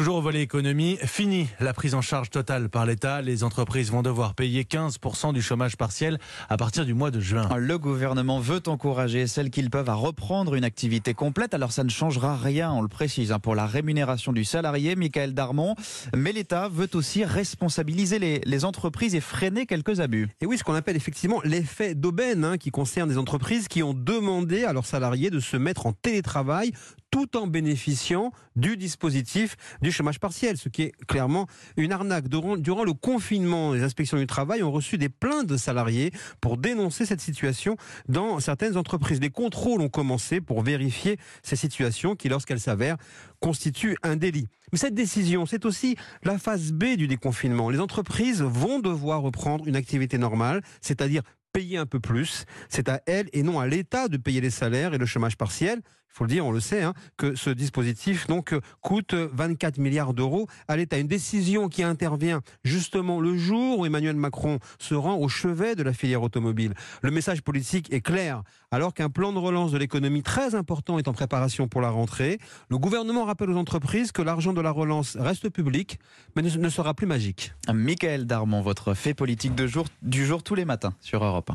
Toujours au volet économie, fini la prise en charge totale par l'État. Les entreprises vont devoir payer 15% du chômage partiel à partir du mois de juin. Le gouvernement veut encourager celles qui le peuvent à reprendre une activité complète. Alors ça ne changera rien, on le précise, hein, pour la rémunération du salarié, Michael Darmon. Mais l'État veut aussi responsabiliser les, les, entreprises et freiner quelques abus. Et oui, ce qu'on appelle effectivement l'effet d'aubaine, hein, qui concerne des entreprises qui ont demandé à leurs salariés de se mettre en télétravail tout en bénéficiant du dispositif du chômage partiel, ce qui est clairement une arnaque. Durant, le confinement, les inspections du travail ont reçu des plaintes de salariés pour dénoncer cette situation dans certaines entreprises. Des contrôles ont commencé pour vérifier ces situations qui, lorsqu'elles s'avèrent, constituent un délit. Mais cette décision, c'est aussi la phase B du déconfinement. Les entreprises vont devoir reprendre une activité normale, c'est-à-dire payer un peu plus. C'est à elles et non à l'État de payer les salaires et le chômage partiel. Il faut le dire, on le sait, hein, que ce dispositif donc coûte 24 milliards d'euros à. Une décision qui intervient justement le jour où Emmanuel Macron se rend au chevet de la filière automobile. Le message politique est clair. Alors qu'un plan de relance de l'économie très important est en préparation pour la rentrée, le gouvernement rappelle aux entreprises que l'argent de la relance reste public, mais ne sera plus magique. Michael Darmon, votre fait politique du jour tous les matins sur Europe 1.